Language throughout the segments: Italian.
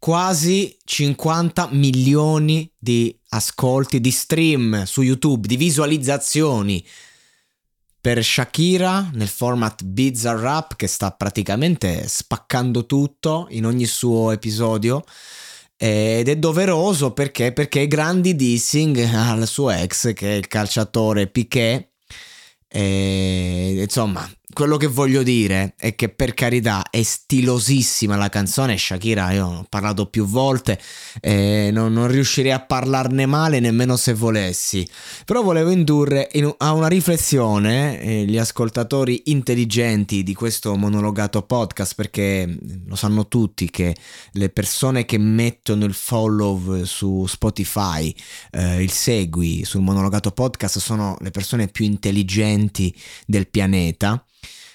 Quasi 50 milioni di ascolti, di stream su YouTube, di visualizzazioni. Per Shakira nel format Bizarre Rap che sta praticamente spaccando tutto in ogni suo episodio. Ed è doveroso perché? Perché grandi dissing al suo ex che è il calciatore Piquet e, insomma quello che voglio dire è che per carità è stilosissima la canzone. Shakira, io ho parlato più volte e non, non riuscirei a parlarne male nemmeno se volessi, però volevo indurre in, a una riflessione eh, gli ascoltatori intelligenti di questo monologato podcast perché lo sanno tutti che le persone che mettono il follow su Spotify, eh, il segui sul monologato podcast sono le persone più intelligenti del pianeta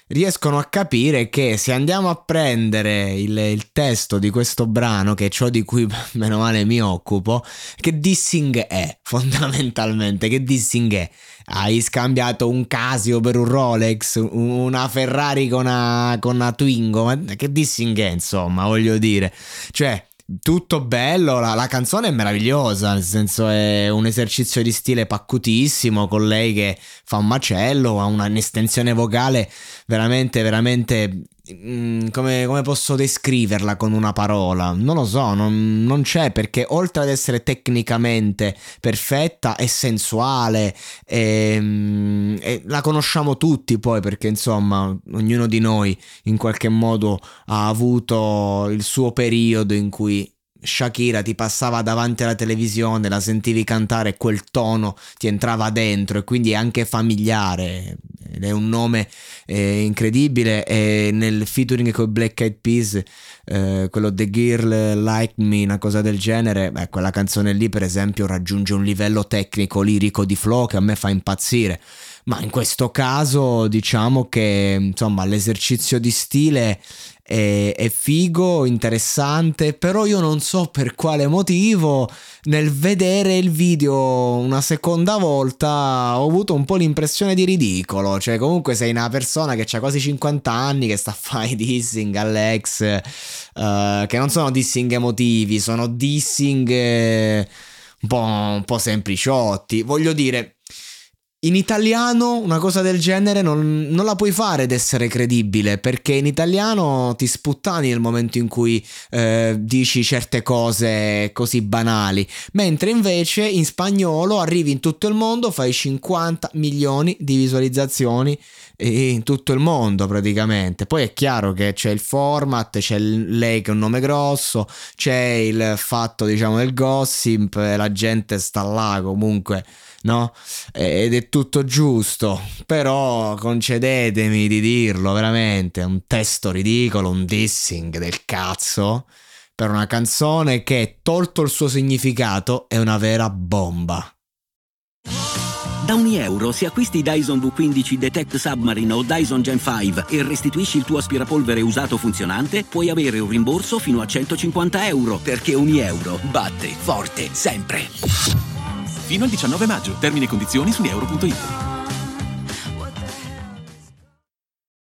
riescono a capire che se andiamo a prendere il, il, testo di questo brano, che è ciò di cui meno male mi occupo, che dissing è fondamentalmente? Che dissing è? Hai scambiato un Casio per un Rolex, una Ferrari con una, con una Twingo, ma che dissing è insomma, voglio dire? Cioè, tutto bello, la, la, canzone è meravigliosa, nel senso è un esercizio di stile paccutissimo con lei che fa un macello, ha un'estensione vocale veramente, veramente... Mm, come, come, posso descriverla con una parola? Non lo so, non, non, c'è perché oltre ad essere tecnicamente perfetta è sensuale e, mm, e la conosciamo tutti poi perché insomma ognuno di noi in qualche modo ha avuto il suo periodo in cui Shakira ti passava davanti alla televisione, la sentivi cantare quel tono ti entrava dentro e quindi è anche familiare. È un nome eh, incredibile. E nel featuring con Black Eyed Peas eh, quello The Girl Like Me una cosa del genere beh, quella canzone lì per esempio raggiunge un livello tecnico lirico di flow che a me fa impazzire ma in questo caso diciamo che insomma l'esercizio di stile è, è, figo, interessante, però io non so per quale motivo nel vedere il video una seconda volta ho avuto un po' l'impressione di ridicolo, cioè comunque sei una persona che ha quasi 50 anni che sta a fare dissing all'ex, uh, che non sono dissing emotivi, sono dissing eh, un, po', un po' sempliciotti, voglio dire in italiano una cosa del genere non, non, la puoi fare ed essere credibile perché in italiano ti sputtani nel momento in cui eh, dici certe cose così banali, mentre invece in spagnolo arrivi in tutto il mondo, fai 50 milioni di visualizzazioni in tutto il mondo praticamente. Poi è chiaro che c'è il format, c'è lei che è un nome grosso, c'è il fatto diciamo del gossip, la gente sta là comunque no? Ed è tutto giusto, però concedetemi di dirlo veramente, un testo ridicolo, un dissing del cazzo per una canzone che, tolto il suo significato, è una vera bomba. Da ogni euro, se acquisti Dyson V15 Detect Submarine o Dyson Gen 5 e restituisci il tuo aspirapolvere usato funzionante, puoi avere un rimborso fino a 150 euro, perché ogni euro batte forte sempre. Fino al 19 maggio. Termini e condizioni su euro.it.